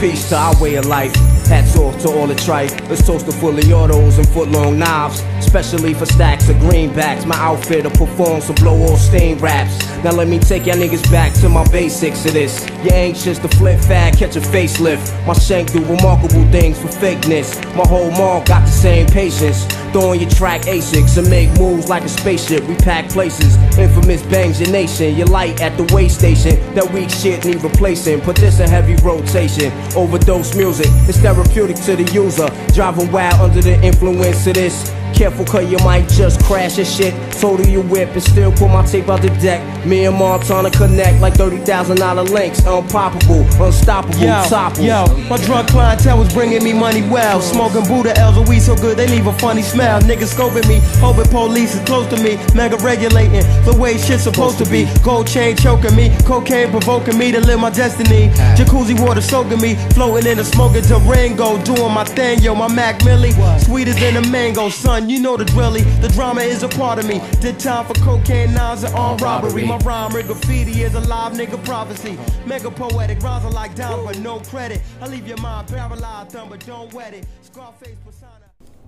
peace to our way of life. Hats off to all the trife. Let's toast to fully autos and footlong knives. Especially for stacks of greenbacks. My outfit to perform some blow all stain raps. Now let me take y'all niggas back to my basics of this. You anxious to flip fat, catch a facelift. My shank do remarkable things for fakeness. My whole mall got the same patience. Throwing your track Asics and make moves like a spaceship. We pack places. Infamous bangs your nation. Your light at the way station. That weak shit need replacing. Put this in heavy rotation. Overdose music. It's therapeutic to the user. Driving wild under the influence of this. Careful, cause you might just crash your shit. Total your whip and still pull my tape out the deck. Me and Montana connect like $30,000 links. Unpoppable, unstoppable, Yo, yo, my drug clientele was bringing me money well. Smoking Buddha L's and weed so good they leave a funny smell. Niggas scoping me, hoping police is close to me. Mega regulating the way shit's supposed to be. Gold chain choking me, cocaine provoking me to live my destiny. Jacuzzi water soaking me, floating in the smoking Durango, doing my thing, yo. My Mac Millie, sweeter than a mango, son. You know the drilly, the drama is a part of me. Did time for cocaine, nines and armed robbery. My rhyme graffiti is a live nigga prophecy. Mega poetic, rhymes are like down, but no credit. I leave your mind paralyzed, thumb, but don't wet it. Scarface persona.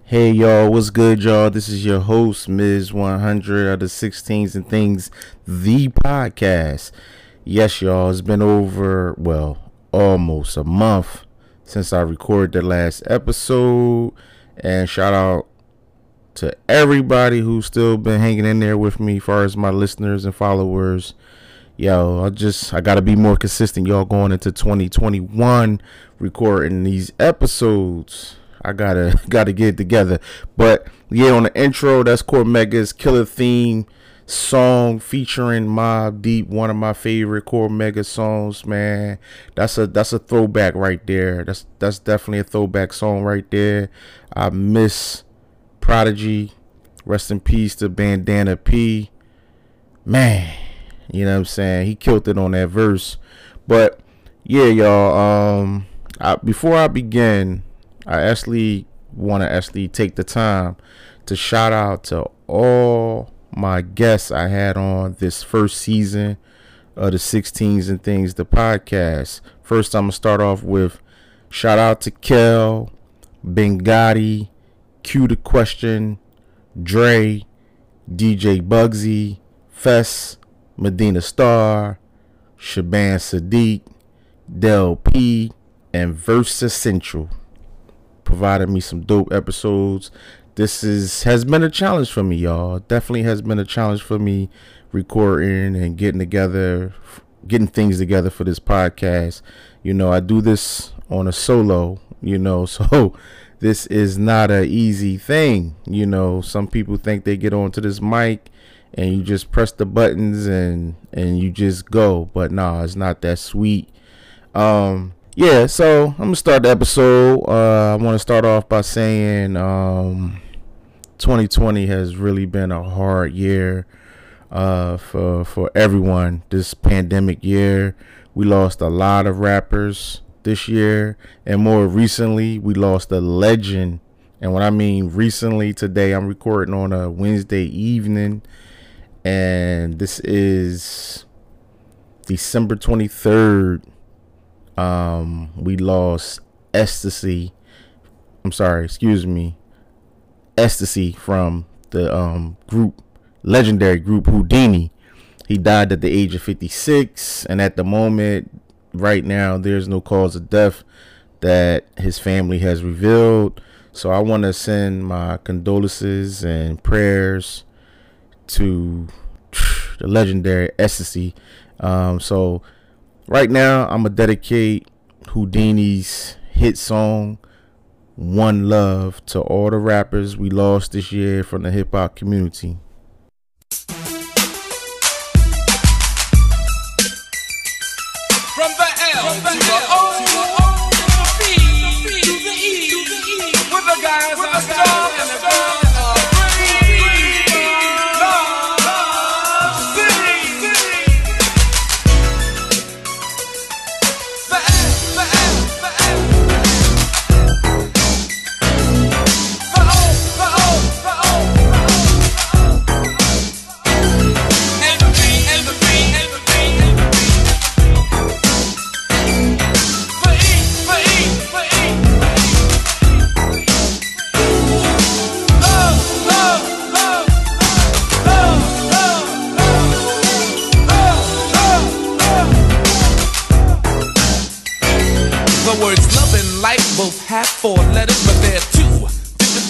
Hey y'all, what's good, y'all? This is your host, Ms. 100 of the 16s and Things, the podcast. Yes, y'all, it's been over, well, almost a month since I recorded the last episode. And shout out to everybody who's still been hanging in there with me, as far as my listeners and followers. Yo, I just I gotta be more consistent, y'all, going into 2021, recording these episodes. I gotta gotta get it together. But yeah, on the intro, that's Cormega's killer theme song featuring Mobb Deep, one of my favorite Cormega songs, man. That's a that's a throwback right there. That's that's definitely a throwback song right there. I miss Prodigy. Rest in peace to Bandana P. Man, you know what I'm saying? He killed it on that verse. But yeah, y'all, um I, before I begin, I actually want to actually take the time to shout out to all my guests I had on this first season of the 16s and Things, the podcast. First, I'm going to start off with shout out to Kel, Bengati, Q the Question, Dre, DJ Bugsy, Fess, Medina Star, Shaban Sadiq, Del P, and Versa Central provided me some dope episodes. This is has been a challenge for me, y'all. Definitely has been a challenge for me recording and getting together, getting things together for this podcast. You know, I do this on a solo, you know, so this is not a easy thing. You know, some people think they get onto this mic and you just press the buttons and and you just go, but nah, it's not that sweet. Um yeah, so I'm gonna start the episode. Uh, I want to start off by saying um, 2020 has really been a hard year uh, for for everyone. This pandemic year, we lost a lot of rappers this year, and more recently, we lost a legend. And what I mean recently, today I'm recording on a Wednesday evening, and this is December 23rd um, we lost ecstasy. I'm sorry, excuse me, ecstasy from the um, group, legendary group Whodini. He died at the age of 56, and at the moment, right now, there's no cause of death that his family has revealed. So I want to send my condolences and prayers to the legendary ecstasy. Um, so right now I'm gonna dedicate Whodini's hit song One Love to all the rappers we lost this year from the hip hop community. To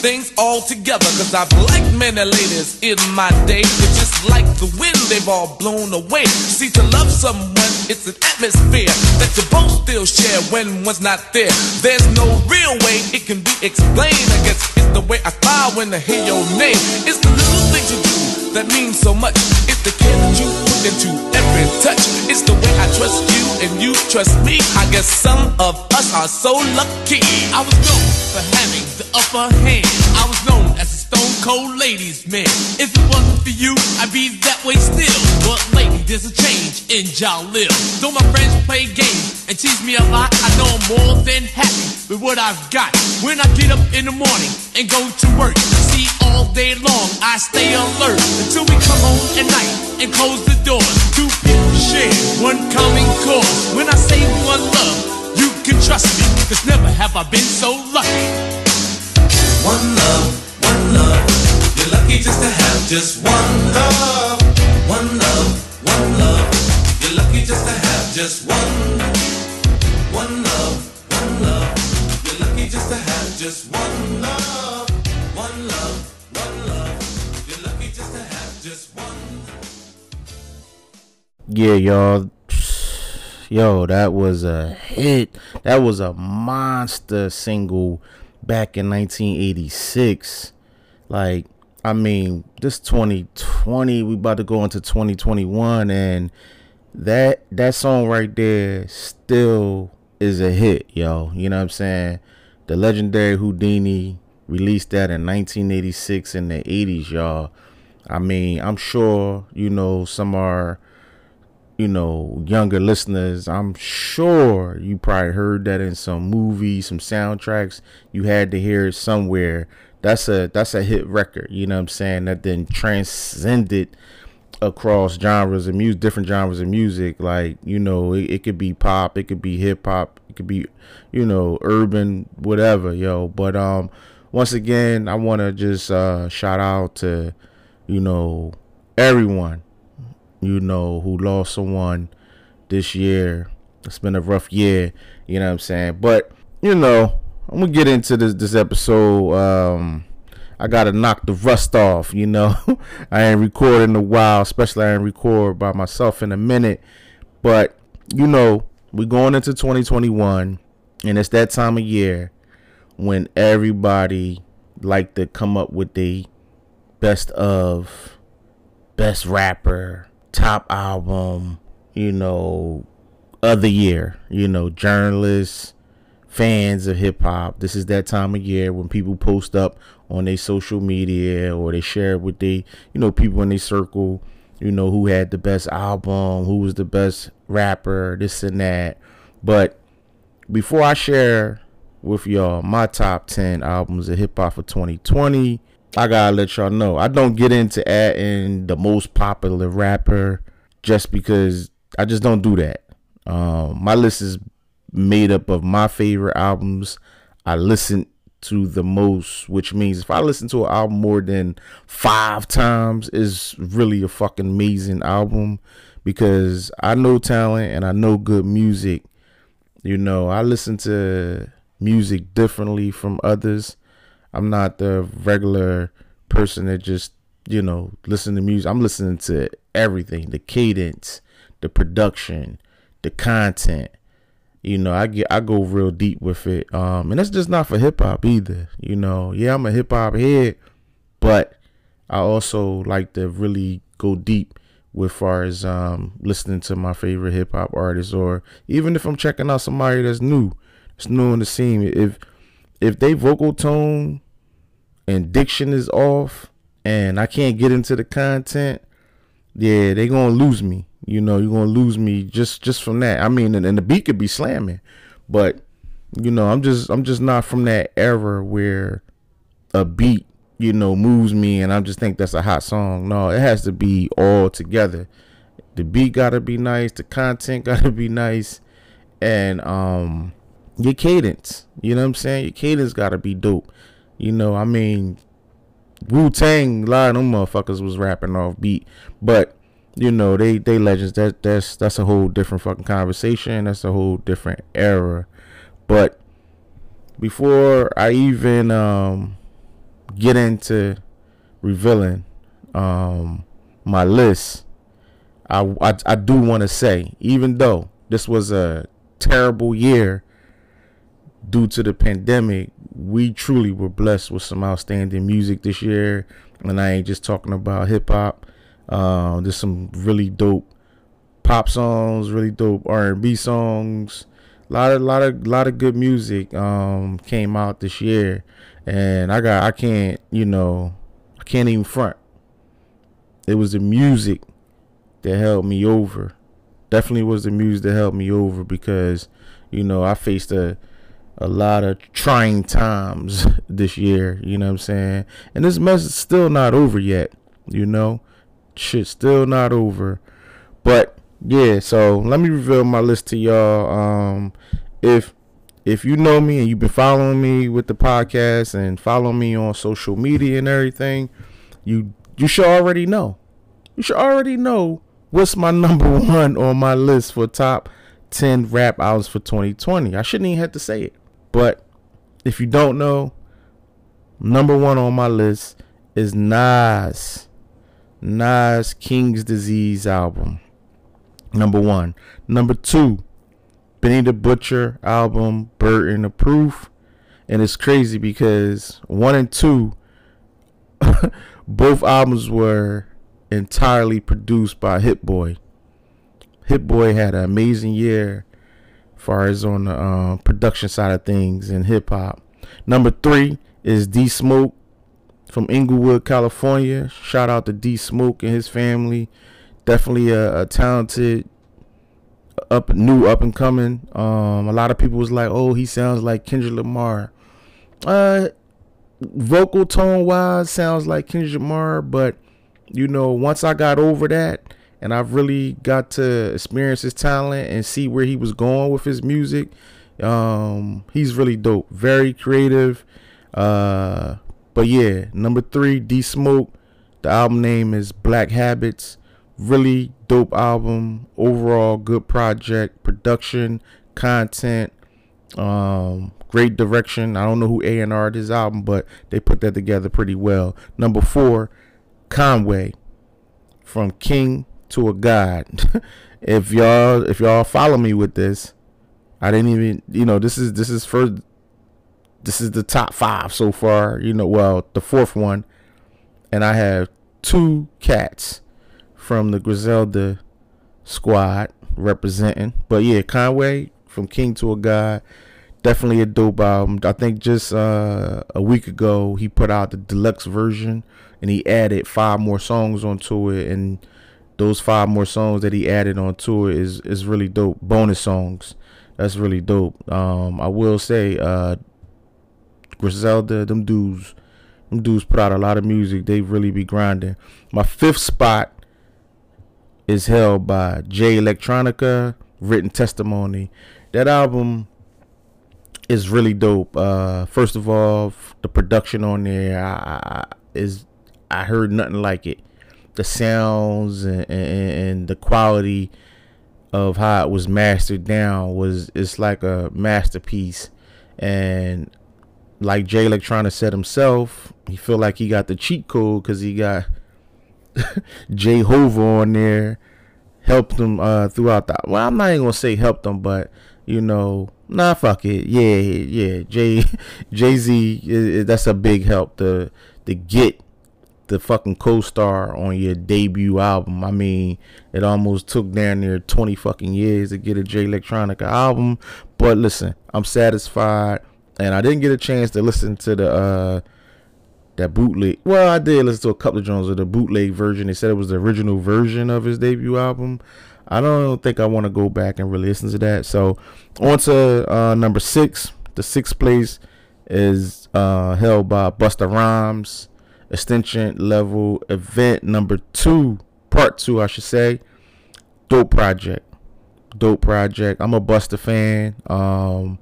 things altogether. Cause I've liked many ladies in my day, but just like the wind, they've all blown away. See, to love someone, it's an atmosphere that you both still share when one's not there. There's no real way it can be explained. I guess it's the way I smile when I hear your name. It's the little things you do that means so much. It's the care that you put into every touch. It's the way I trust you and you trust me. I guess some of us are so lucky. I was known for having the upper hand. I was known as stone cold ladies man. If it wasn't for you, I'd be that way still. But lately there's a change in Jalil. Though my friends play games and tease me a lot, I know I'm more than happy with what I've got. When I get up in the morning and go to work, see all day long I stay alert until we come home at night and close the doors. Two people share one common cause. When I say one love, you can trust me, cause never have I been so lucky. One love, one love. You're lucky just to have just one love. One love, one love. You're lucky just to have just one. One love, one love. You're lucky just to have just one love. One love. Yeah, y'all. Yo, that was a hit. That was a monster single back in 1986. Like, I mean, this 2020, we about to go into 2021 and that that song right there still is a hit, yo. You know what I'm saying? The legendary Whodini released that in 1986 in the 80s, y'all. I mean, I'm sure, you know, some are you know, younger listeners, I'm sure you probably heard that in some movies, some soundtracks. You had to hear it somewhere. That's a that's a hit record, you know what I'm saying? That then transcended across genres of music, different genres of music. Like, you know, it, it could be pop, it could be hip hop, it could be, you know, urban, whatever, yo. But um once again, I wanna just uh shout out to, you know, everyone you know, who lost someone this year. It's been a rough year, you know what I'm saying? But, you know, I'm gonna get into this this episode. Um I gotta knock the rust off, you know. I ain't recorded in a while, especially I ain't record by myself in a minute. But, you know, we're going into 2021 and it's that time of year when everybody like to come up with the best of best rapper, top album, you know, of the year. You know, journalists, fans of hip hop. This is that time of year when people post up on their social media or they share it with they, you know, people in their circle, you know, who had the best album, who was the best rapper, this and that. But before I share with y'all my top 10 albums of hip hop for 2020, I gotta let y'all know I don't get into adding the most popular rapper just because I just don't do that. Um, my list is made up of my favorite albums. I listen to the most, which means if I listen to an album more than five times, is really a fucking amazing album because I know talent and I know good music. You know, I listen to music differently from others. I'm not the regular person that just, you know, listen to music. I'm listening to everything, the cadence, the production, the content. You know, I get I go real deep with it. Um and that's just not for hip hop either. You know, yeah, I'm a hip hop head, but I also like to really go deep with far as um listening to my favorite hip hop artists or even if I'm checking out somebody that's new, it's new in the scene. If if they vocal tone and diction is off and I can't get into the content, yeah, they gonna lose me. You know, you're gonna lose me just just from that. I mean, and, and the beat could be slamming, but you know, I'm just I'm just not from that era where a beat, you know, moves me and I just think that's a hot song. No, it has to be all together. The beat gotta be nice, the content gotta be nice, and um your cadence. You know what I'm saying? Your cadence gotta be dope. You know, I mean, Wu Tang, a lot of them motherfuckers was rapping off beat, but you know they they legends. That that's that's a whole different fucking conversation. That's a whole different era. But before I even um, get into revealing um, my list, I, I, I do want to say, even though this was a terrible year due to the pandemic, we truly were blessed with some outstanding music this year. And I ain't just talking about hip hop. Uh, there's some really dope pop songs, really dope R and B songs. A lot of lot of lot of good music um, came out this year, and I got I can't you know I can't even front. It was the music that held me over. Definitely was the music that helped me over because you know I faced a a lot of trying times this year, you know what I'm saying? And this mess is still not over yet, you know? Shit's still not over. But yeah, so let me reveal my list to y'all. Um if if you know me and you've been following me with the podcast and following me on social media and everything, you you should already know. You should already know what's my number one on my list for top 10 rap albums for 2020. I shouldn't even have to say it. But if you don't know, number one on my list is Nas. Nas King's Disease album. Number one. Number two, Benny the Butcher album, Burden of Proof. And it's crazy because one and two, both albums were entirely produced by Hit Boy. Hit Boy had an amazing year far as on the um, production side of things in hip hop. Number three is D Smoke from Inglewood, California. Shout out to D Smoke and his family. Definitely a, a talented, up new up and coming. Um, a lot of people was like, "Oh, he sounds like Kendrick Lamar." Uh, vocal tone wise, sounds like Kendrick Lamar, but you know, once I got over that and I've really got to experience his talent and see where he was going with his music. Um, he's really dope, very creative. Uh, but yeah, number three, D Smoke. The album name is Black Habits. Really dope album. Overall, good project. Production, content, um, great direction. I don't know who A and R this album, but they put that together pretty well. Number four, Conway from King to a god. if y'all if y'all follow me with this, I didn't even you know this is this is first this is the top five so far. You know, well the fourth one, and I have two cats from the Griselda squad representing. But yeah, Conway from King to a God, definitely a dope album. I think just uh, a week ago he put out the deluxe version and he added five more songs onto it and those five more songs that he added onto it is is really dope. Bonus songs, that's really dope. Um, I will say, uh, Griselda, them dudes, them dudes put out a lot of music. They really be grinding. My fifth spot is held by Jay Electronica, Written Testimony. That album is really dope. Uh, first of all, the production on there I, I, is I heard nothing like it the sounds and, and, and the quality of how it was mastered down was it's like a masterpiece and like Jay Electronica said himself, he feel like he got the cheat code because he got Jay Hova on there, helped him uh, throughout the. Well, I'm not even gonna say helped him, but you know, nah, fuck it, yeah, yeah, Jay Jay Z, that's a big help to to get the fucking co-star on your debut album. I mean, it almost took down near 20 fucking years to get a Jay Electronica album. But listen, I'm satisfied. And I didn't get a chance to listen to the uh that bootleg. Well, I did listen to a couple of songs of the bootleg version. They said it was the original version of his debut album. I don't think I want to go back and really listen to that. So on to uh, number six. The sixth place is uh, held by Busta Rhymes Extinction Level Event number two, part two, I should say. Dope project, dope project. I'm a Busta fan. Um,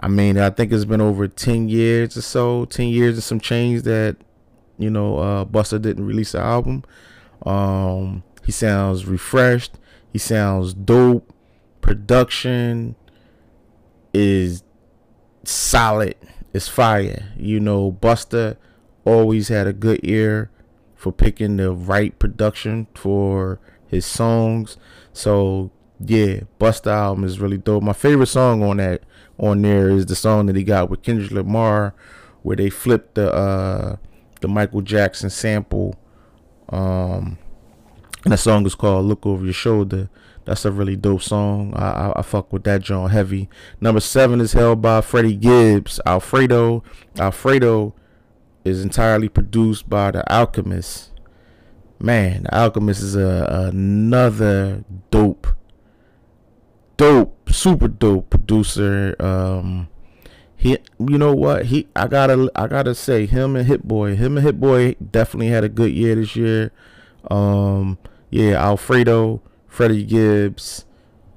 I mean, I think it's been over ten years or so, ten years and some change that you know uh, Busta didn't release an album. Um, he sounds refreshed. He sounds dope. Production is solid. It's fire. You know, Busta always had a good ear for picking the right production for his songs. So yeah, Busta album is really dope. My favorite song on that on there is the song that he got with Kendrick Lamar, where they flipped the uh the Michael Jackson sample. Um, and the song is called "Look Over Your Shoulder." That's a really dope song. I, I, I fuck with that John heavy. Number seven is held by Freddie Gibbs. Alfredo. Alfredo is entirely produced by The Alchemist. Man, The Alchemist is a, another dope, dope, super dope producer. Um, he, you know what? He, I gotta, I gotta say, him and Hit Boy, him and Hit Boy definitely had a good year this year. Um, yeah, Alfredo Freddie Gibbs.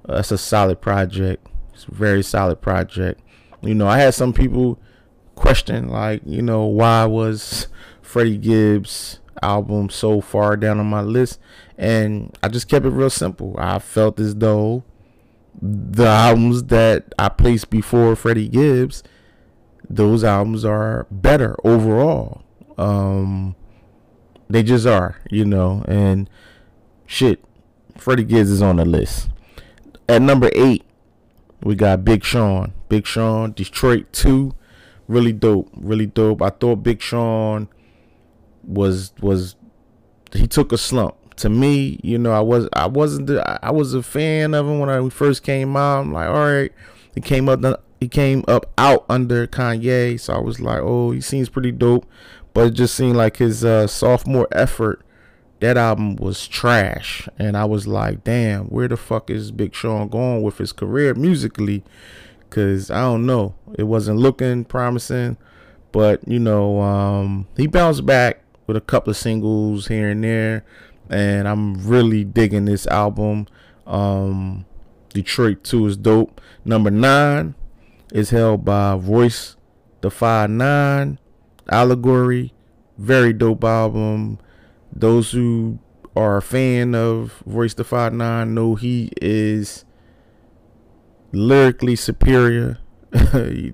Uh, that's a solid project. It's a very solid project. You know, I had some people question like, you know, why was Freddie Gibbs album so far down on my list? And I just kept it real simple. I felt as though the albums that I placed before Freddie Gibbs, those albums are better overall. Um, they just are, you know, and shit. Freddie Gibbs is on the list. At number eight, we got Big Sean. Big Sean, Detroit 2. Really dope. Really dope. I thought Big Sean was was he took a slump. To me, you know, I was I wasn't the, I was a fan of him when I first came out. I'm like, all right. He came up he came up out under Kanye, so I was like, oh, he seems pretty dope. But it just seemed like his uh, sophomore effort that album was trash. And I was like, damn, where the fuck is Big Sean going with his career musically? Because I don't know. It wasn't looking promising. But, you know, um, he bounced back with a couple of singles here and there. And I'm really digging this album. Um, Detroit 2 is dope. Number 9 is held by Royce the Five Nine Allegory. Very dope album. Those who are a fan of Royce the Five Nine know he is lyrically superior. the,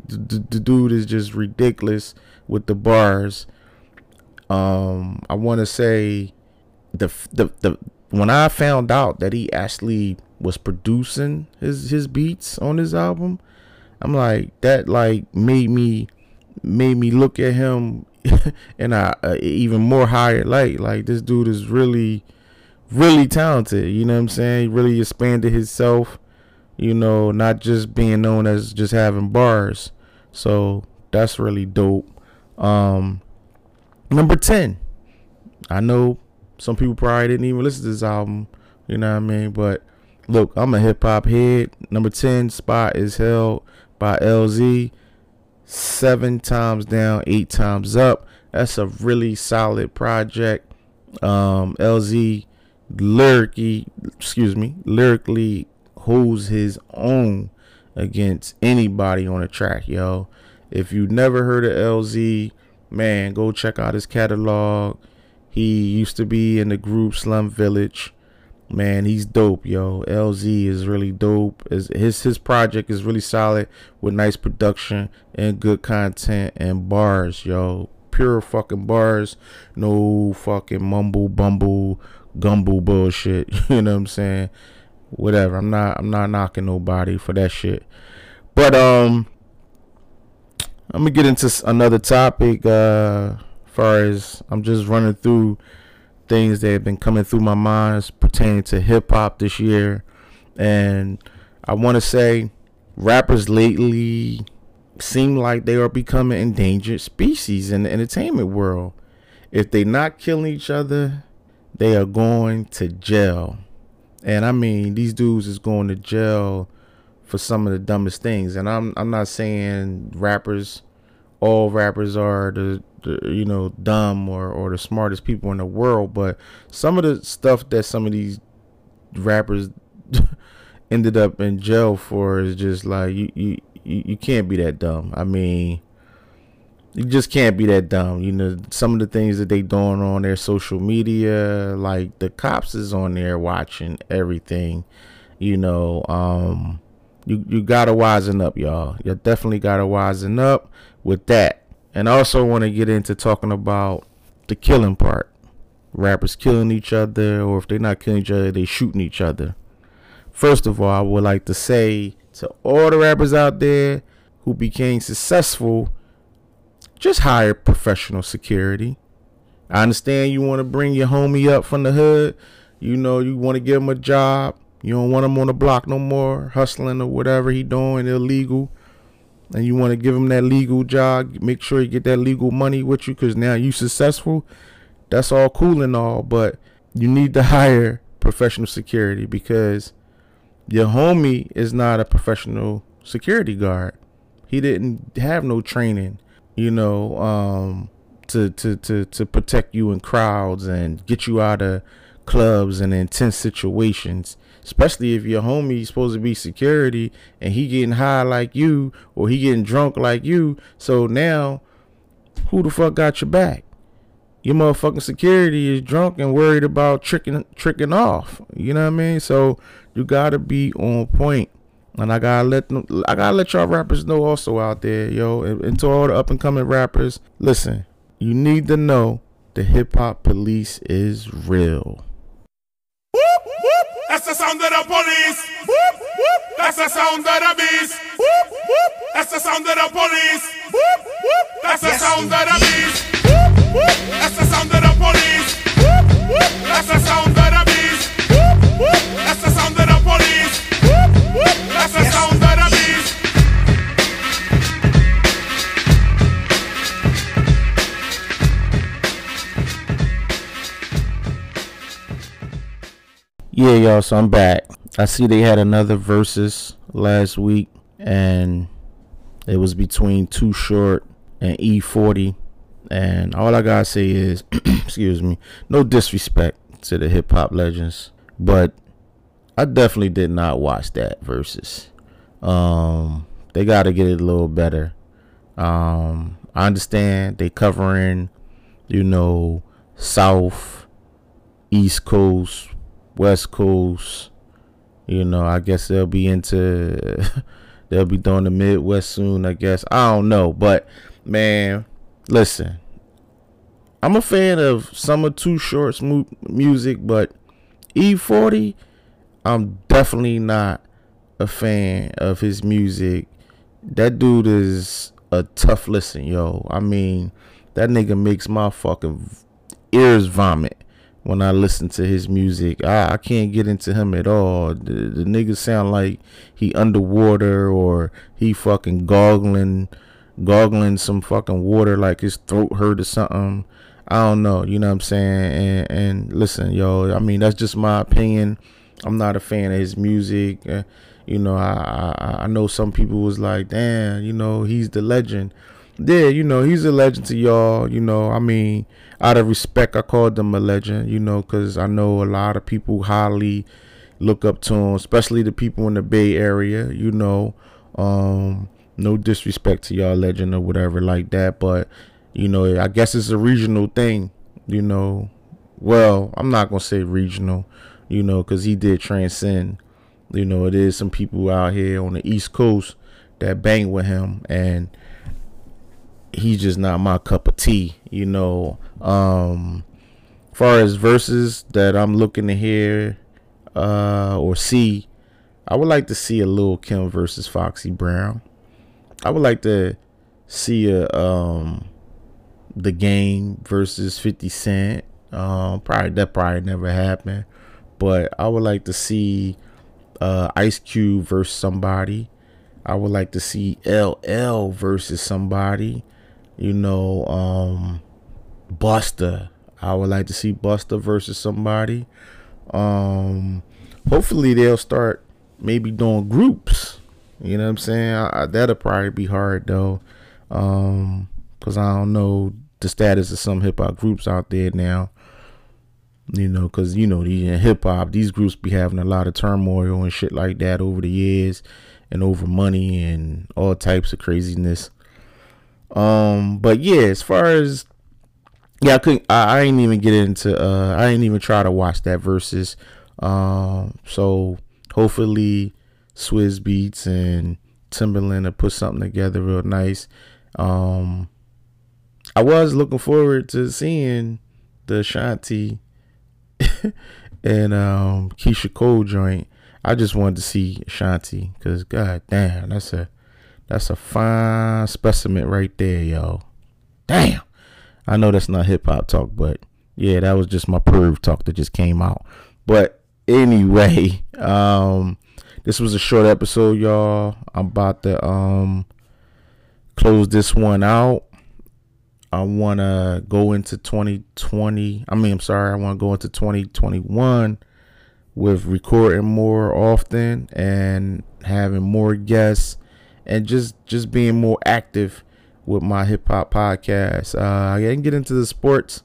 the, dude is just ridiculous with the bars. Um, I want to say the the the when I found out that he actually was producing his his beats on his album, I'm like that like made me made me look at him in a, a, even more higher light. Like this dude is really, really talented. You know what I'm saying? He really expanded himself. You know, not just being known as just having bars. So that's really dope. Um, number ten. I know some people probably didn't even listen to this album. You know what I mean? But look, I'm a hip hop head. Number ten spot is held by Elzhi seven times down, eight times up. That's a really solid project. Um, Elzhi lyrically, excuse me, lyrically holds his own against anybody on the track, yo. If you never heard of Elzhi, man, go check out his catalog. He used to be in the group Slum Village man, he's dope, yo. Elzhi is really dope. His his project is really solid with nice production and good content and bars, yo. Pure fucking bars, no fucking mumble bumble gumble bullshit. You know what I'm saying? Whatever. I'm not I'm not knocking nobody for that shit. But um I'm gonna get into another topic. Uh, far as I'm just running through things that have been coming through my mind pertaining to hip hop this year. And I want to say rappers lately seem like they are becoming endangered species in the entertainment world. If they're not killing each other, they are going to jail. And I mean, these dudes is going to jail for some of the dumbest things. And I'm I'm not saying rappers all rappers are the the, you know dumb or or the smartest people in the world but some of the stuff that some of these rappers ended up in jail for is just like you you you can't be that dumb. I mean you just can't be that dumb. You know some of the things that they doing on their social media like the cops is on there watching everything you know um you you gotta wisen up, y'all. You definitely gotta wisen up with that. And I also want to get into talking about the killing part. Rappers killing each other, or if they're not killing each other, they shooting each other. First of all, I would like to say to all the rappers out there who became successful, just hire professional security. I understand you want to bring your homie up from the hood. You know, you want to give him a job. You don't want him on the block no more, hustling or whatever he doing illegal. And you want to give him that legal job. Make sure you get that legal money with you because now you successful. That's all cool and all, but you need to hire professional security because your homie is not a professional security guard. He didn't have no training, you know, um, to, to, to, to protect you in crowds and get you out of clubs and intense situations. Especially if your homie supposed to be security and he getting high like you or he getting drunk like you. So now who the fuck got your back? Your motherfucking security is drunk and worried about tricking tricking off. You know what I mean? So you gotta be on point. And I gotta let them, I gotta let y'all rappers know also out there, yo, and to all the up and coming rappers, listen, you need to know the hip hop police is real. That's the sound of the police. That's the sound of the beast. That's the sound of the police. Yeah, y'all, so I'm back. I see they had another Verzuz last week, and it was between Too Short and E40. And all I gotta say is, excuse me, no disrespect to the hip hop legends, but I definitely did not watch that Verzuz. Um, they gotta get it a little better. Um, I understand they covering, you know, South, East Coast, West Coast. You know, I guess they'll be into they'll be doing the Midwest soon, I guess. I don't know, but man, listen. I'm a fan of some of Too Short's mu- music, but E40, I'm definitely not a fan of his music. That dude is a tough listen, yo. I mean, that nigga makes my fucking ears vomit when I listen to his music. I, I can't get into him at all. The, the nigga sound like he underwater or he fucking goggling goggling some fucking water like his throat hurt or something. I don't know, you know what I'm saying? And and listen, yo, I mean that's just my opinion. I'm not a fan of his music. Uh, you know, I, I I know some people was like, damn, you know, he's the legend. Yeah, you know, he's a legend to y'all. You know, I mean, out of respect, I called him a legend. You know, because I know a lot of people highly look up to him, especially the people in the Bay Area. You know, um, no disrespect to y'all legend or whatever like that, but you know, I guess it's a regional thing. You know, well, I'm not gonna say regional. You know, because he did transcend. You know, it is some people out here on the East Coast that bang with him, and he's just not my cup of tea. You know, um, far as verses that I'm looking to hear uh, or see, I would like to see a Lil Kim versus Foxy Brown. I would like to see a um, the game versus 50 Cent. Um, probably that probably never happened, but I would like to see uh, Ice Cube versus somebody. I would like to see LL versus somebody. You know, um, Busta. I would like to see Busta versus somebody. Um, hopefully they'll start maybe doing groups. You know what I'm saying? I, I, that'll probably be hard though, um, cause I don't know the status of some hip hop groups out there now. You know, cause you know these hip hop, these groups be having a lot of turmoil and shit like that over the years, and over money and all types of craziness. Um, but yeah, as far as yeah, I couldn't. I, I ain't even get into. Uh, I ain't even try to watch that Verzuz. Um, so hopefully Swizz Beatz and Timbaland to put something together real nice. Um, I was looking forward to seeing Ashanti and um, Keyshia Cole joint. I just wanted to see Shanti because god damn, that's a that's a fine specimen right there, yo. Damn. I know that's not hip hop talk, but yeah, that was just my perv talk that just came out. But anyway, um, this was a short episode, y'all. I'm about to um close this one out. I want to go into 2020. I mean, I'm sorry, I want to go into 2021 with recording more often and having more guests and just just being more active with my hip hop podcast. Uh, I didn't get into the sports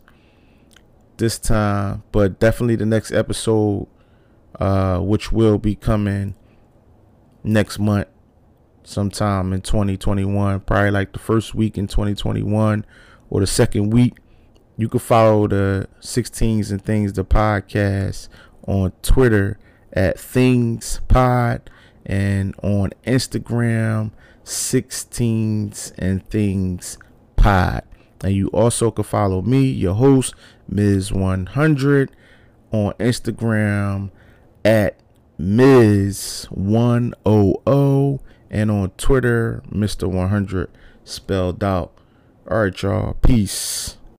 this time, but definitely the next episode, uh, which will be coming next month, sometime in 2021, probably like the first week in 2021 or the second week. You can follow the 16s and Things, the podcast on Twitter at Things Pod and on Instagram 16s and Things Pod. And you also can follow me, your host, Ms100, on Instagram at Ms100 and on Twitter, Mr. 100 spelled out. All right, y'all. Peace.